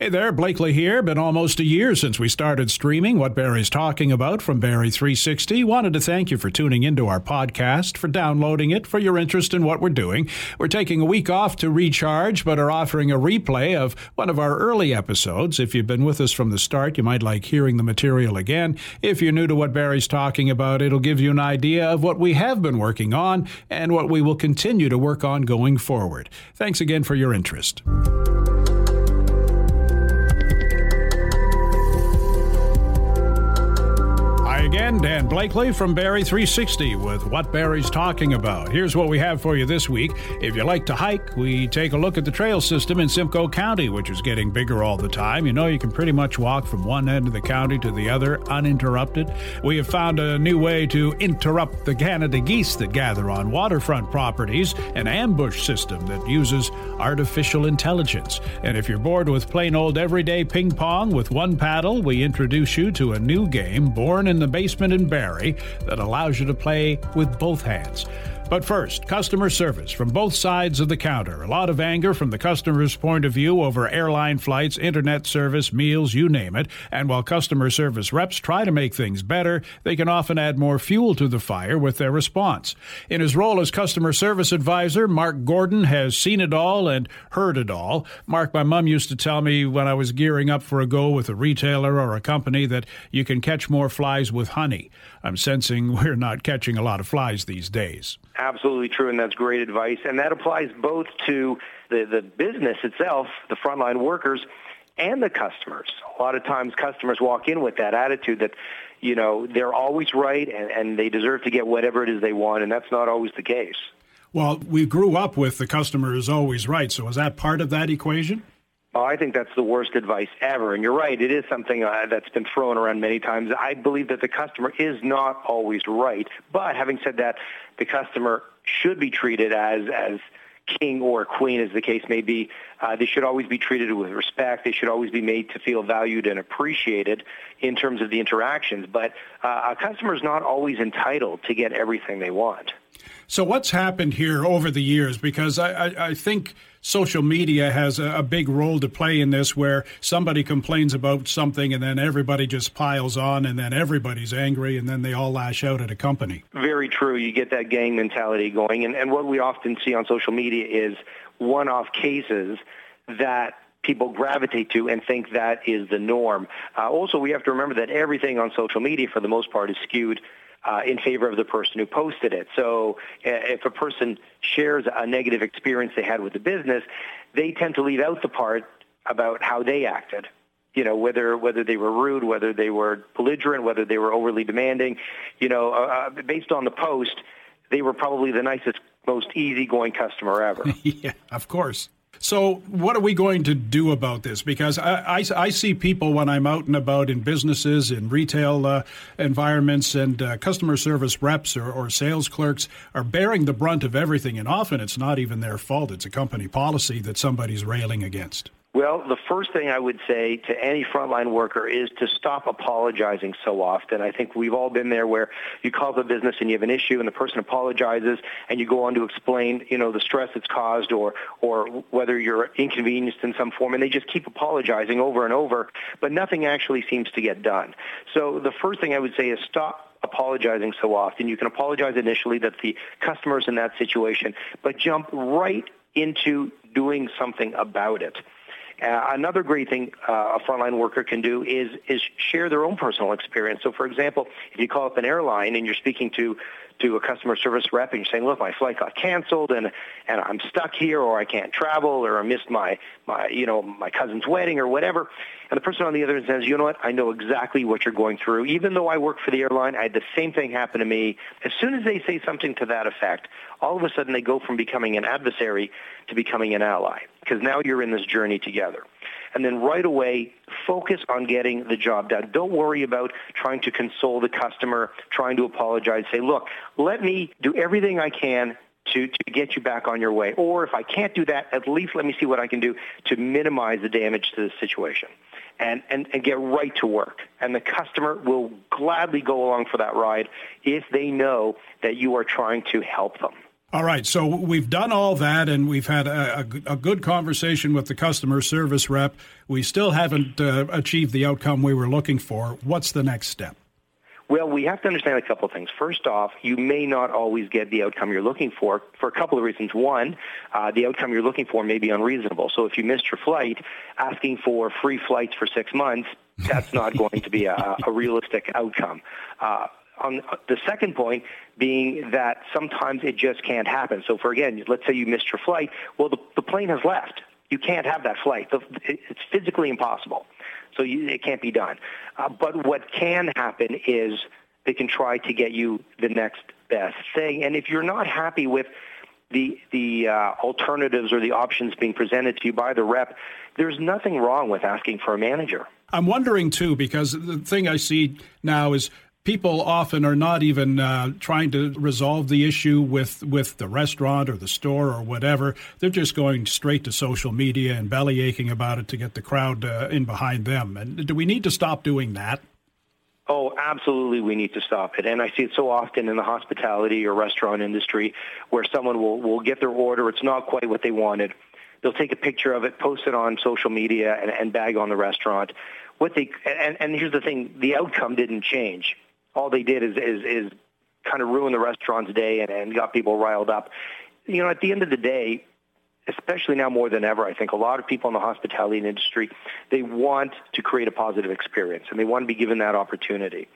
Hey there, Blakeley here. Been almost a year since we started streaming What Barrie's Talking About from Barrie 360. Wanted to thank you for tuning into our podcast, for downloading it, for your interest in what we're doing. We're taking a week off to recharge, but are offering a replay of one of our early episodes. If you've been with us from the start, you might like hearing the material again. If you're new to What Barrie's Talking About, it'll give you an idea of what we have been working on and what we will continue to work on going forward. Thanks again for your interest. Again, Dan Blakeley from Barrie 360 with What Barrie's Talking About. Here's what we have for you this week. If you like to hike, we take a look at the trail system in Simcoe County, which is getting bigger all the time. You know, you can pretty much walk from one end of the county to the other uninterrupted. We have found a new way to interrupt the Canada geese that gather on waterfront properties, an ambush system that uses artificial intelligence. And if you're bored with plain old everyday ping pong with one paddle, we introduce you to a new game born in the basement in Barrie that allows you to play with both hands. But first, customer service from both sides of the counter. A lot of anger from the customer's point of view over airline flights, internet service, meals, you name it. And while customer service reps try to make things better, they can often add more fuel to the fire with their response. In his role as customer service advisor, Marc Gordon has seen it all and heard it all. Marc, my mom used to tell me when I was gearing up for a go with a retailer or a company that you can catch more flies with honey. I'm sensing we're not catching a lot of flies these days. Absolutely true, and that's great advice. And that applies both to the, the business itself, the frontline workers, and the customers. A lot of times customers walk in with that attitude that, you know, they're always right and, and they deserve to get whatever it is they want, and that's not always the case. Well, we grew up with the customer is always right. So is that part of that equation? Oh, I think that's the worst advice ever. And you're right, it is something uh, that's been thrown around many times. I believe that the customer is not always right. But having said that, the customer should be treated as, as king or queen, as the case may be. Uh, they should always be treated with respect. They should always be made to feel valued and appreciated in terms of the interactions. But uh, a customer is not always entitled to get everything they want. So, what's happened here over the years? Because I, I, I think social media has a, a, big role to play in this where somebody complains about something and then everybody just piles on and then everybody's angry and then they all lash out at a company. Very true. You get that gang mentality going. And, and what we often see on social media is one-off cases that people gravitate to and think that is the norm. Uh, also, we have to remember that everything on social media, for the most part, is skewed uh, in favor of the person who posted it. So uh, if a person shares a negative experience they had with the business, they tend to leave out the part about how they acted. You know, whether whether they were rude, whether they were belligerent, whether they were overly demanding. You know, uh, uh based on the post, they were probably the nicest, most easygoing customer ever. yeah, of course. So, what are we going to do about this? Because I, I, I see people when I'm out and about in businesses, in retail uh, environments, and uh, customer service reps or, or sales clerks are bearing the brunt of everything. And often it's not even their fault, it's a company policy that somebody's railing against. Well, the first thing I would say to any frontline worker is to stop apologizing so often. I think we've all been there where you call the business and you have an issue and the person apologizes and you go on to explain, you know, the stress it's caused or or whether you're inconvenienced in some form and they just keep apologizing over and over, but nothing actually seems to get done. So the first thing I would say is stop apologizing so often. You can apologize initially that the customer's in that situation, but jump right into doing something about it. Uh, another great thing uh, a frontline worker can do is is share their own personal experience. So, for example, if you call up an airline and you're speaking to to a customer service rep and you're saying, "Look, my flight got canceled and and I'm stuck here, or I can't travel, or I missed my my you know my cousin's wedding, or whatever," and the person on the other end says, "You know what? I know exactly what you're going through. Even though I work for the airline, I had the same thing happen to me." As soon as they say something to that effect, all of a sudden they go from becoming an adversary to becoming an ally because now you're in this journey together. And then right away, focus on getting the job done. Don't worry about trying to console the customer, trying to apologize. Say, look, let me do everything I can to, to get you back on your way. Or if I can't do that, at least let me see what I can do to minimize the damage to the situation. And, and, and get right to work. And the customer will gladly go along for that ride if they know that you are trying to help them. All right, so we've done all that, and we've had a, a, a good conversation with the customer service rep. We still haven't uh, achieved the outcome we were looking for. What's the next step? Well, we have to understand a couple of things. First off, you may not always get the outcome you're looking for for a couple of reasons. One, uh, the outcome you're looking for may be unreasonable. So if you missed your flight, asking for free flights for six months, that's not going to be a, a realistic outcome. Uh, on the second point being that sometimes it just can't happen. So for again, let's say you missed your flight. Well, the, the plane has left. You can't have that flight. It's physically impossible. So you, it can't be done. Uh, but what can happen is they can try to get you the next best thing. And if you're not happy with the the uh, alternatives or the options being presented to you by the rep, there's nothing wrong with asking for a manager. I'm wondering too because the thing I see now is people often are not even uh, trying to resolve the issue with, with the restaurant or the store or whatever. They're just going straight to social media and belly aching about it to get the crowd uh, in behind them. And do we need to stop doing that? Oh, absolutely, we need to stop it. And I see it so often in the hospitality or restaurant industry where someone will, will get their order. It's not quite what they wanted. They'll take a picture of it, post it on social media, and, and bag on the restaurant. What they and, and here's the thing: the outcome didn't change all they did is is, is kind of ruin the restaurant's day and, and got people riled up. You know, at the end of the day, especially now more than ever, I think a lot of people in the hospitality industry, they want to create a positive experience and they want to be given that opportunity.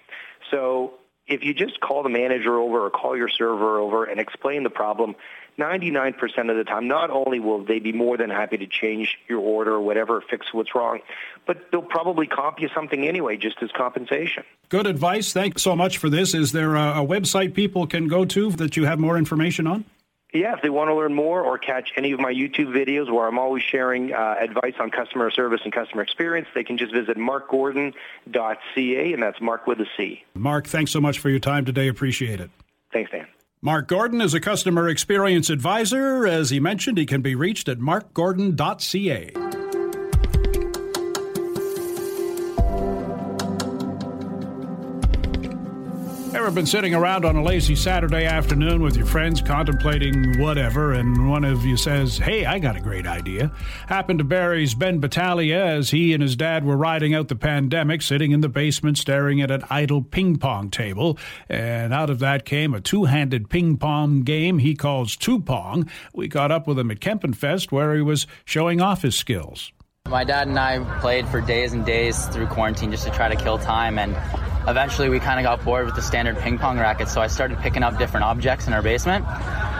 So if you just call the manager over or call your server over and explain the problem, 99% of the time, not only will they be more than happy to change your order or whatever, fix what's wrong, but they'll probably comp you something anyway, just as compensation. Good advice. Thanks so much for this. Is there a, a website people can go to that you have more information on? Yeah, if they want to learn more or catch any of my YouTube videos where I'm always sharing uh, advice on customer service and customer experience, they can just visit marcgordon.ca, and that's Marc with a C. Marc, thanks so much for your time today. Appreciate it. Thanks, Dan. Marc Gordon is a customer experience advisor. As he mentioned, he can be reached at marcgordon.ca. Ever been sitting around on a lazy Saturday afternoon with your friends contemplating whatever, and one of you says, Hey, I got a great idea? Happened to Barrie's Ben Battaglia as he and his dad were riding out the pandemic, sitting in the basement staring at an idle ping pong table. And out of that came a two handed ping pong game he calls 2Pong. We caught up with him at Kempenfest where he was showing off his skills. My dad and I played for days and days through quarantine just to try to kill time and eventually we kind of got bored with the standard ping pong racket, so I started picking up different objects in our basement,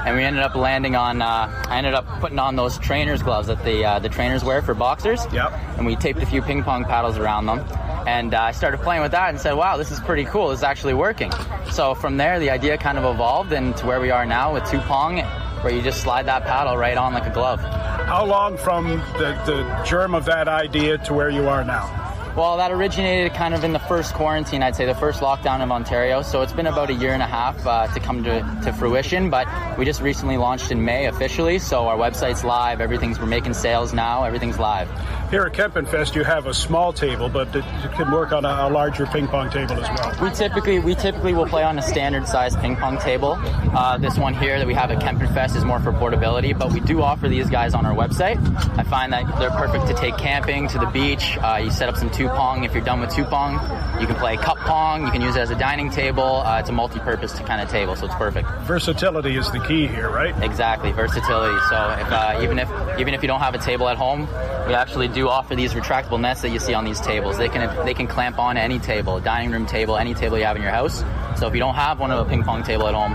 and we ended up landing on. Uh, I ended up putting on those trainers gloves that the uh, the trainers wear for boxers. Yep. And we taped a few ping pong paddles around them, and uh, I started playing with that and said, "Wow, this is pretty cool. This is actually working." So from there, the idea kind of evolved into where we are now with 2Pong, where you just slide that paddle right on like a glove. How long from the, the germ of that idea to where you are now? Well, that originated kind of in the first quarantine, I'd say, the first lockdown of Ontario. So it's been about a year and a half uh, to come to, to fruition. But we just recently launched in May officially. So our website's live. Everything's, we're making sales now. Everything's live. Here at Kempenfest, you have a small table, but it, can work on a, a, larger ping pong table as well. We typically we typically will play on a standard size ping pong table. Uh, this one here that we have at Kempenfest is more for portability, but we do offer these guys on our website. I find that they're perfect to take camping, to the beach. Uh, you set up some 2Pong. If you're done with 2Pong, you can play cup pong. You can use it as a dining table. Uh, it's a multi-purpose kind of table, so it's perfect. Versatility is the key here, right? Exactly, versatility. So if, uh, even if even if you don't have a table at home, we actually do offer these retractable nets that you see on these tables. They can they can clamp on any table, dining room table, any table you have in your house. So if you don't have one of a ping pong table at home,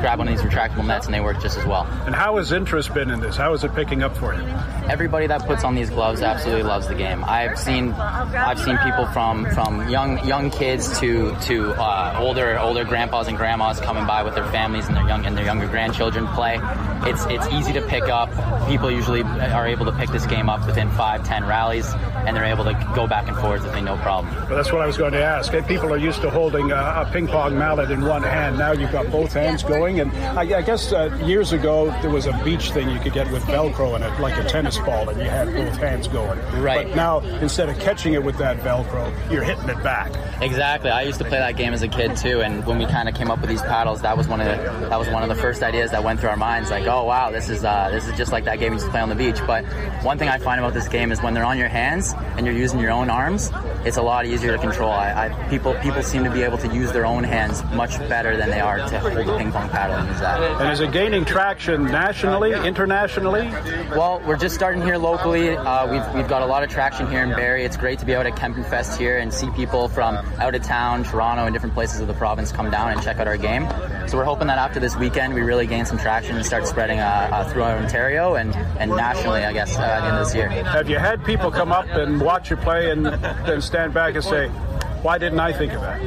grab one of these retractable nets and they work just as well. And how has interest been in this? How is it picking up for you? Everybody that puts on these gloves absolutely loves the game. I've seen I've seen people from from young young kids to to uh, older older grandpas and grandmas coming by with their families and their young and their younger grandchildren play. It's it's easy to pick up. People usually are able to pick this game up within five ten rallies. And they're able to go back and forth with me no problem. Well, that's what I was going to ask. People are used to holding a, a ping pong mallet in one hand. Now you've got both hands going, and I, I guess uh, years ago there was a beach thing you could get with Velcro in it, like a tennis ball, and you had both hands going. Right. But now instead of catching it with that Velcro, you're hitting it back. Exactly. I used to play that game as a kid too, and when we kind of came up with these paddles, that was one of the that was one of the first ideas that went through our minds. Like, oh wow, this is uh, this is just like that game you used to play on the beach. But one thing I find about this game is when they're on your hands and you're using your own arms, it's a lot easier to control. I, I, people people seem to be able to use their own hands much better than they are to hold a ping pong paddle and use that. And is it gaining traction nationally, internationally? Well, we're just starting here locally. Uh, we've we've got a lot of traction here in Barrie. It's great to be out at Kempenfest here and see people from out of town, Toronto, and different places of the province come down and check out our game. So we're hoping that after this weekend, we really gain some traction and start spreading uh, uh, throughout Ontario and, and nationally, I guess, uh, at the end of this year. Have you had people come up and watch you play and then stand back and say, why didn't I think of that?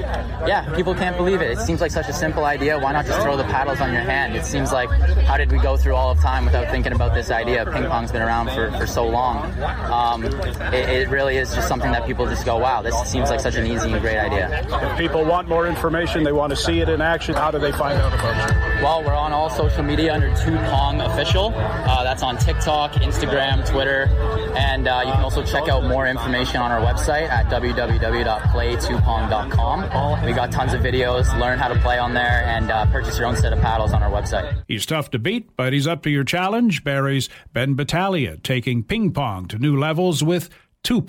Yeah, people can't believe it. It seems like such a simple idea. Why not just throw the paddles on your hand? It seems like how did we go through all of time without thinking about this idea? Ping pong's been around for, for so long. Um, it, it really is just something that people just go, wow, this seems like such an easy and great idea. If people want more information, they want to see it in action, how do they find out about it? Well, we're on all social media under Two Pong Official. Uh, that's on TikTok, Instagram, Twitter, and uh, you can also check out more information on our website at www.play2 Tupong.com. We got tons of videos, learn how to play on there, and uh, purchase your own set of paddles on our website. He's tough to beat, but he's up to your challenge. Barrie's Ben Battaglia taking ping pong to new levels with two.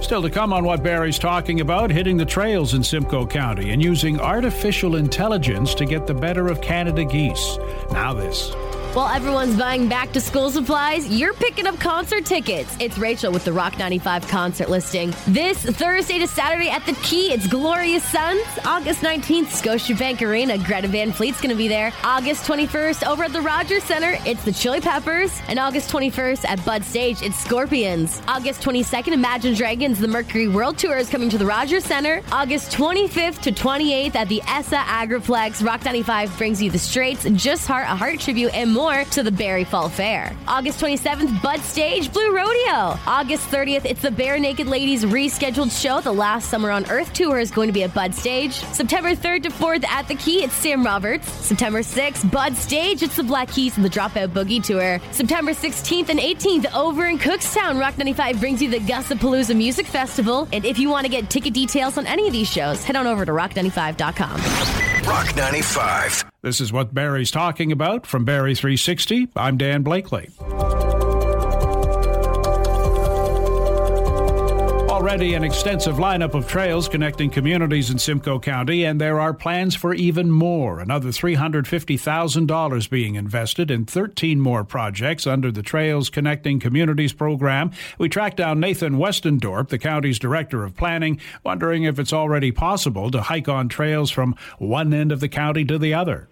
Still to come on what Barrie's talking about hitting the trails in Simcoe County and using artificial intelligence to get the better of Canada geese. Now, this. While everyone's buying back to school supplies, you're picking up concert tickets. It's Rachel with the Rock 95 concert listing. This Thursday to Saturday at the Key, it's Glorious Sons. August 19th, Scotiabank Arena, Greta Van Fleet's going to be there. August 21st, over at the Rogers Center, it's the Chili Peppers. And August 21st at Bud Stage, it's Scorpions. August 22nd, Imagine Dragons, the Mercury World Tour is coming to the Rogers Center. August 25th to 28th at the ESSA Agriplex, Rock 95 brings you the Straits, Just Heart, a Heart Tribute, and more more to the Barrie Fall Fair. August 27th, Bud Stage Blue Rodeo. August 30th, it's the Barenaked Ladies rescheduled show. The Last Summer on Earth tour is going to be at Bud Stage. September 3rd to 4th at the Key, it's Sam Roberts. September 6th, Bud Stage, it's the Black Keys and the Dropout Boogie Tour. September 16th and 18th, over in Cookstown, Rock 95 brings you the Gussapalooza Music Festival. And if you want to get ticket details on any of these shows, head on over to rock95.com. Rock 95. This is what Barrie's talking about from Barrie 360. I'm Dan Blakeley. Already an extensive lineup of trails connecting communities in Simcoe County, and there are plans for even more. Another $350,000 being invested in 13 more projects under the Trails Connecting Communities program. We tracked down Nathan Westendorp, the county's director of planning, wondering if it's already possible to hike on trails from one end of the county to the other.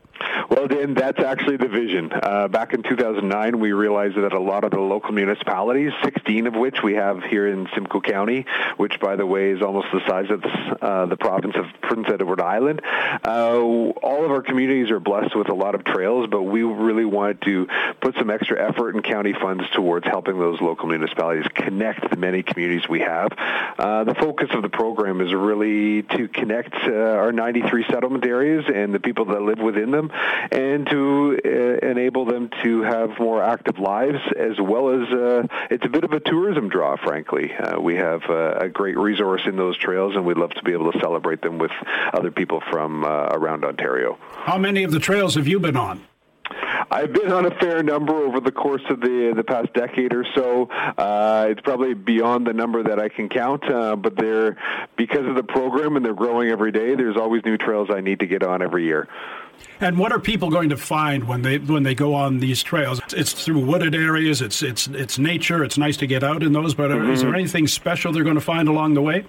Well, Dan, that's actually the vision. Uh, back in 2009, we realized that a lot of the local municipalities, 16 of which we have here in Simcoe County, which, by the way, is almost the size of the, uh, the province of Prince Edward Island, uh, all of our communities are blessed with a lot of trails, but we really wanted to put some extra effort and county funds towards helping those local municipalities connect the many communities we have. Uh, the focus of the program is really to connect uh, our 93 settlement areas and the people that live within them and to uh, enable them to have more active lives as well as uh, it's a bit of a tourism draw, frankly. Uh, we have uh, a great resource in those trails, and we'd love to be able to celebrate them with other people from uh, around Ontario. How many of the trails have you been on? I've been on a fair number over the course of the the past decade or so. Uh, it's probably beyond the number that I can count, uh, but they're because of the program and they're growing every day. There's always new trails I need to get on every year. And what are people going to find when they when they go on these trails? It's through wooded areas. It's it's it's nature. It's nice to get out in those. But mm-hmm. is there anything special they're going to find along the way?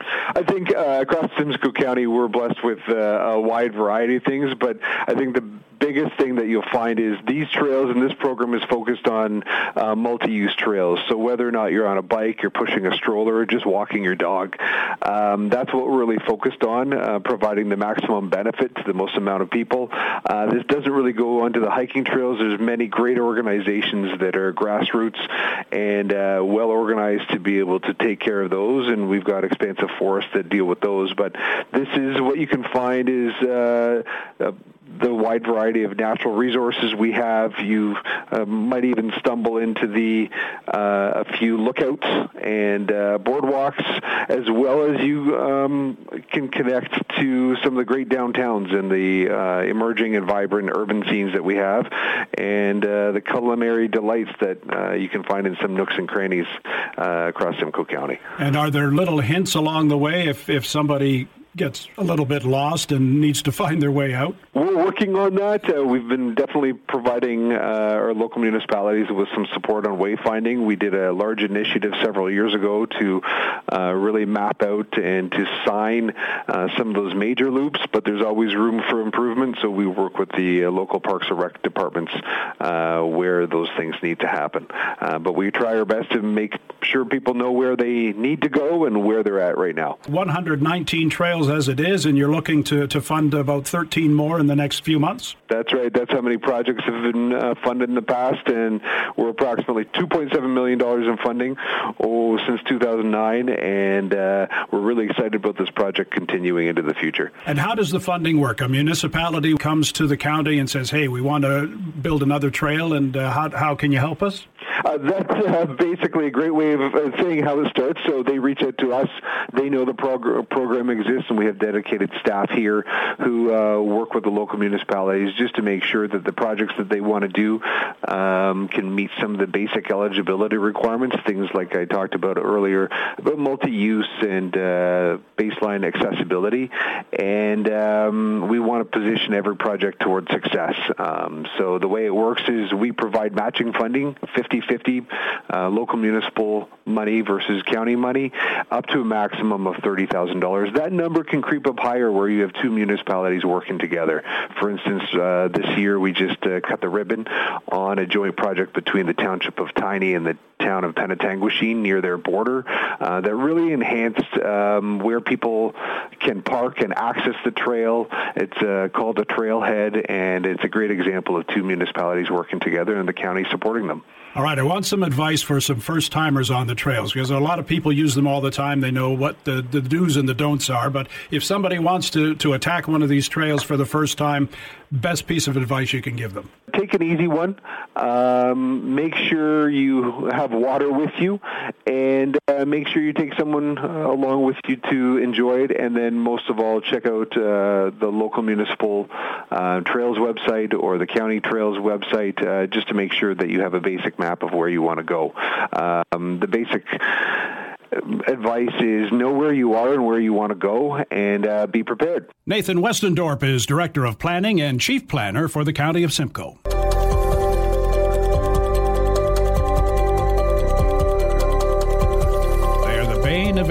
I think uh, across Simcoe County, we're blessed with uh, a wide variety of things, but I think the biggest thing that you'll find is these trails and this program is focused on uh, multi-use trails. So whether or not you're on a bike, you're pushing a stroller, or just walking your dog, um, that's what we're really focused on, uh, providing the maximum benefit to the most amount of people. Uh, this doesn't really go onto the hiking trails. There's many great organizations that are grassroots and uh, well organized to be able to take care of those, and we've got expansive forests that deal with those. But this is what you can find is uh, the wide variety of natural resources we have. You uh, might even stumble into the uh, a few lookouts and uh, boardwalks, as well as you um, can connect to some of the great downtowns and the uh, emerging and vibrant urban scenes that we have, and uh, the culinary delights that uh, you can find in some nooks and crannies across Simcoe County. And are there little hints along the way if if somebody gets a little bit lost and needs to find their way out? We're working on that. Uh, we've been definitely providing uh, our local municipalities with some support on wayfinding. We did a large initiative several years ago to uh, really map out and to sign uh, some of those major loops, but there's always room for improvement, so we work with the uh, local Parks and Rec departments uh, where those things need to happen. but we try our best to make sure people know where they need to go and where they're at right now. 119 trails as it is, and you're looking to, to fund about 13 more in the next few months? That's right. That's how many projects have been uh, funded in the past, and we're approximately $2.7 million in funding oh, since 2009, and uh, we're really excited about this project continuing into the future. And how does the funding work? A municipality comes to the county and says, hey, we want to build another trail, and uh, how, how can you help us? Uh, that's uh, basically a great way of uh, saying how it starts. So they reach out to us. They know the prog- program exists, and we have dedicated staff here who uh, work with the local municipalities just to make sure that the projects that they want to do um, can meet some of the basic eligibility requirements. Things like I talked about earlier about multi-use and uh, baseline accessibility, and um, we want to position every project towards success. Um, so the way it works is we provide matching funding, 50 50 uh, local municipal money versus county money, up to a maximum of $30,000. That number can creep up higher where you have two municipalities working together. For instance, uh, this year we just uh, cut the ribbon on a joint project between the township of Tiny and the town of Penetanguishene near their border uh, that really enhanced um, where people can park and access the trail. It's uh, called a trailhead, and it's a great example of two municipalities working together and the county supporting them. All right, I want some advice for some first timers on the trails because a lot of people use them all the time. They know what the, the do's and the don'ts are. But if somebody wants to, to attack one of these trails for the first time, best piece of advice you can give them? Take an easy one. Um, make sure you have water with you, and uh, make sure you take someone uh, along with you to enjoy it. And then, most of all, check out uh, the local municipal uh, trails website or the county trails website uh, just to make sure that you have a basic map of where you want to go. Um, the basic advice is know where you are and where you want to go and uh, be prepared. Nathan Westendorp is Director of Planning and Chief Planner for the County of Simcoe.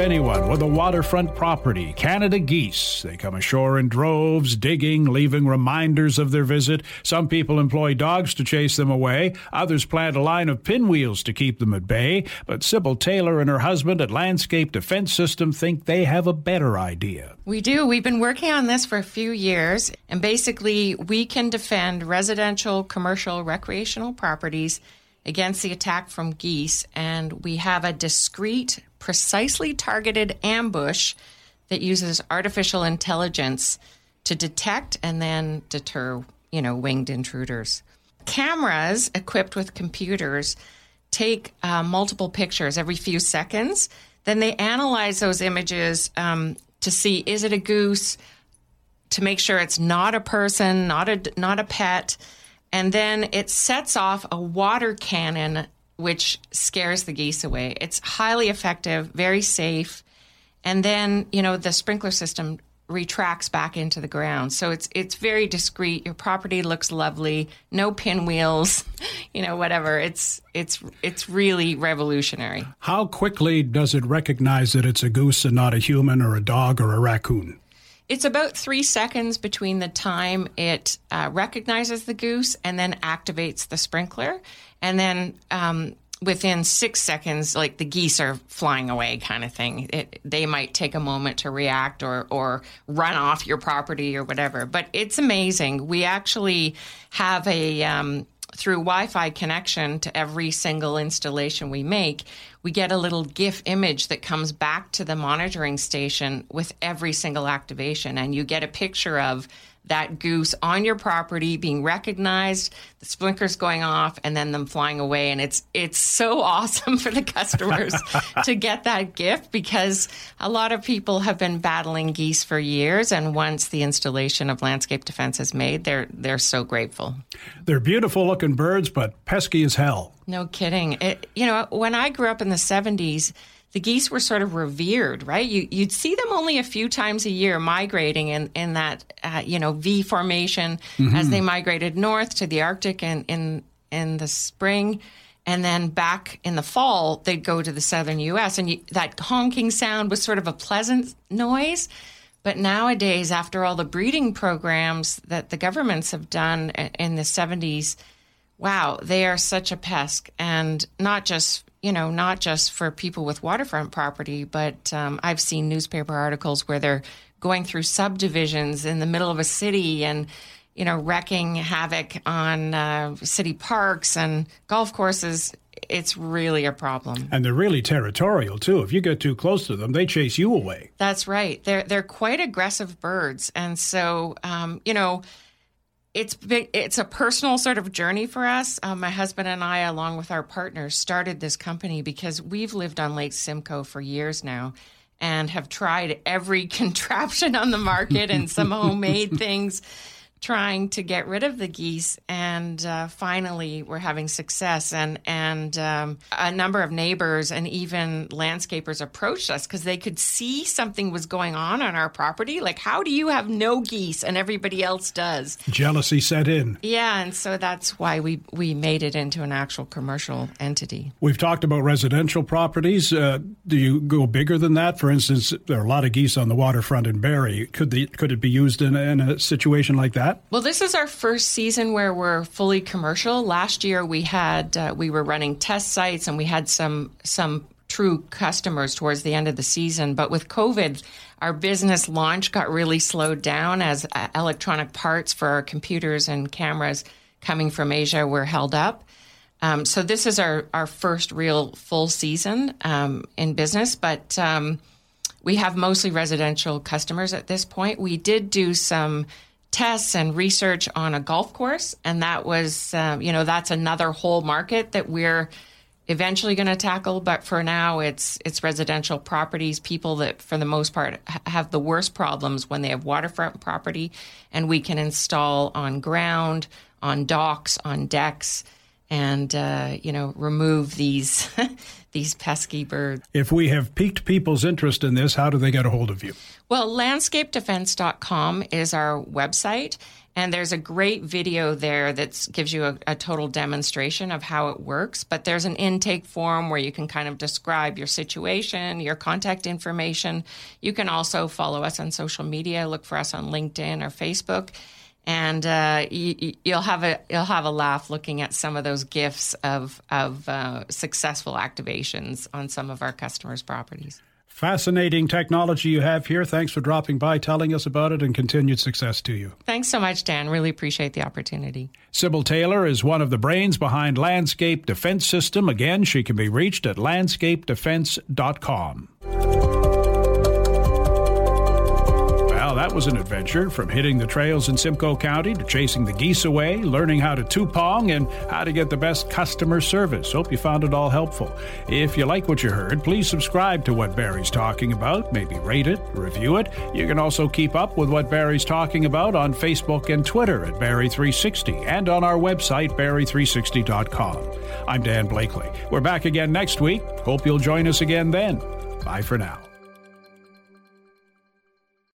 Anyone with a waterfront property, Canada geese. They come ashore in droves, digging, leaving reminders of their visit. Some people employ dogs to chase them away. Others plant a line of pinwheels to keep them at bay. But Sybil Taylor and her husband at Landscape Defense System think they have a better idea. We do. We've been working on this for a few years, and basically, we can defend residential, commercial, recreational properties against the attack from geese, and we have a discrete precisely targeted ambush that uses artificial intelligence to detect and then deter, you know, winged intruders. Cameras equipped with computers take uh, multiple pictures every few seconds. Then they analyze those images um, to see is it a goose, to make sure it's not a person, not a not a pet, and then it sets off a water cannon which scares the geese away. It's highly effective, very safe. And then, you know, the sprinkler system retracts back into the ground. So it's it's very discreet. Your property looks lovely. No pinwheels, you know, whatever. It's it's it's really revolutionary. How quickly does it recognize that it's a goose and not a human or a dog or a raccoon? It's about three seconds between the time it uh, recognizes the goose and then activates the sprinkler. And then um, within six seconds, like the geese are flying away, kind of thing. It, they might take a moment to react or, or run off your property or whatever. But it's amazing. We actually have a. Um, through Wi Fi connection to every single installation we make, we get a little GIF image that comes back to the monitoring station with every single activation. And you get a picture of that goose on your property being recognized, the sprinklers going off, and then them flying away. And it's it's so awesome for the customers to get that gift because a lot of people have been battling geese for years, and once the installation of landscape defense is made, they're they're so grateful. They're beautiful looking birds, but pesky as hell. No kidding. It, you know, when I grew up in the '70s the geese were sort of revered, right? You, would see them only a few times a year migrating in, in that, uh, you know, V formation mm-hmm. as they migrated north to the Arctic and in, in the spring. And then back in the fall, they'd go to the southern U.S. And you, that honking sound was sort of a pleasant noise. But nowadays, after all the breeding programs that the governments have done in the 70s, wow, they are such a pest. And not just you know, not just for people with waterfront property, but um, I've seen newspaper articles where they're going through subdivisions in the middle of a city and, you know, wrecking havoc on uh, city parks and golf courses. It's really a problem. And they're really territorial too. If you get too close to them, they chase you away. That's right. They're they're quite aggressive birds, and so um, you know it's big, it's a personal sort of journey for us. Um, my husband and I, along with our partners, started this company because we've lived on Lake Simcoe for years now and have tried every contraption on the market and some homemade things trying to get rid of the geese, and uh, finally we're having success. And and um, a number of neighbors and even landscapers approached us because they could see something was going on on our property. Like, how do you have no geese and everybody else does? Jealousy set in. Yeah, and so that's why we we made it into an actual commercial entity. We've talked about residential properties. Uh, do you go bigger than that? For instance, there are a lot of geese on the waterfront in Barrie. Could the could it be used in, in a situation like that? That? Well, this is our first season where we're fully commercial. Last year we had uh, we were running test sites and we had some some true customers towards the end of the season, but with COVID, our business launch got really slowed down as uh, electronic parts for our computers and cameras coming from Asia were held up. Um, so this is our, our first real full season um, in business, but um, we have mostly residential customers at this point. We did do some tests and research on a golf course. And that was, um, you know, that's another whole market that we're eventually going to tackle. But for now, it's it's residential properties, people that for the most part have the worst problems when they have waterfront property, and we can install on ground, on docks, on decks and uh, you know remove these these pesky birds. If we have piqued people's interest in this, how do they get a hold of you? Well, landscapedefense.com is our website. And there's a great video there that gives you a, a, total demonstration of how it works. But there's an intake form where you can kind of describe your situation, your contact information. You can also follow us on social media, look for us on LinkedIn or Facebook and uh, you, will have a you'll have a laugh looking at some of those gifts of of uh, successful activations on some of our customers' properties. Fascinating technology you have here. Thanks for dropping by, telling us about it, and continued success to you. Thanks so much, Dan. Really appreciate the opportunity. Sybil Taylor is one of the brains behind Landscape Defense System. Again, she can be reached at landscapedefense.com. that was an adventure from hitting the trails in Simcoe County to chasing the geese away, learning how to 2Pong, and how to get the best customer service. Hope you found it all helpful. If you like what you heard, please subscribe to what Barrie's talking about. Maybe rate it, review it. You can also keep up with what Barrie's talking about on Facebook and Twitter at Barrie360 and on our website, Barrie360.com. I'm Dan Blakeley. We're back again next week. Hope you'll join us again then. Bye for now.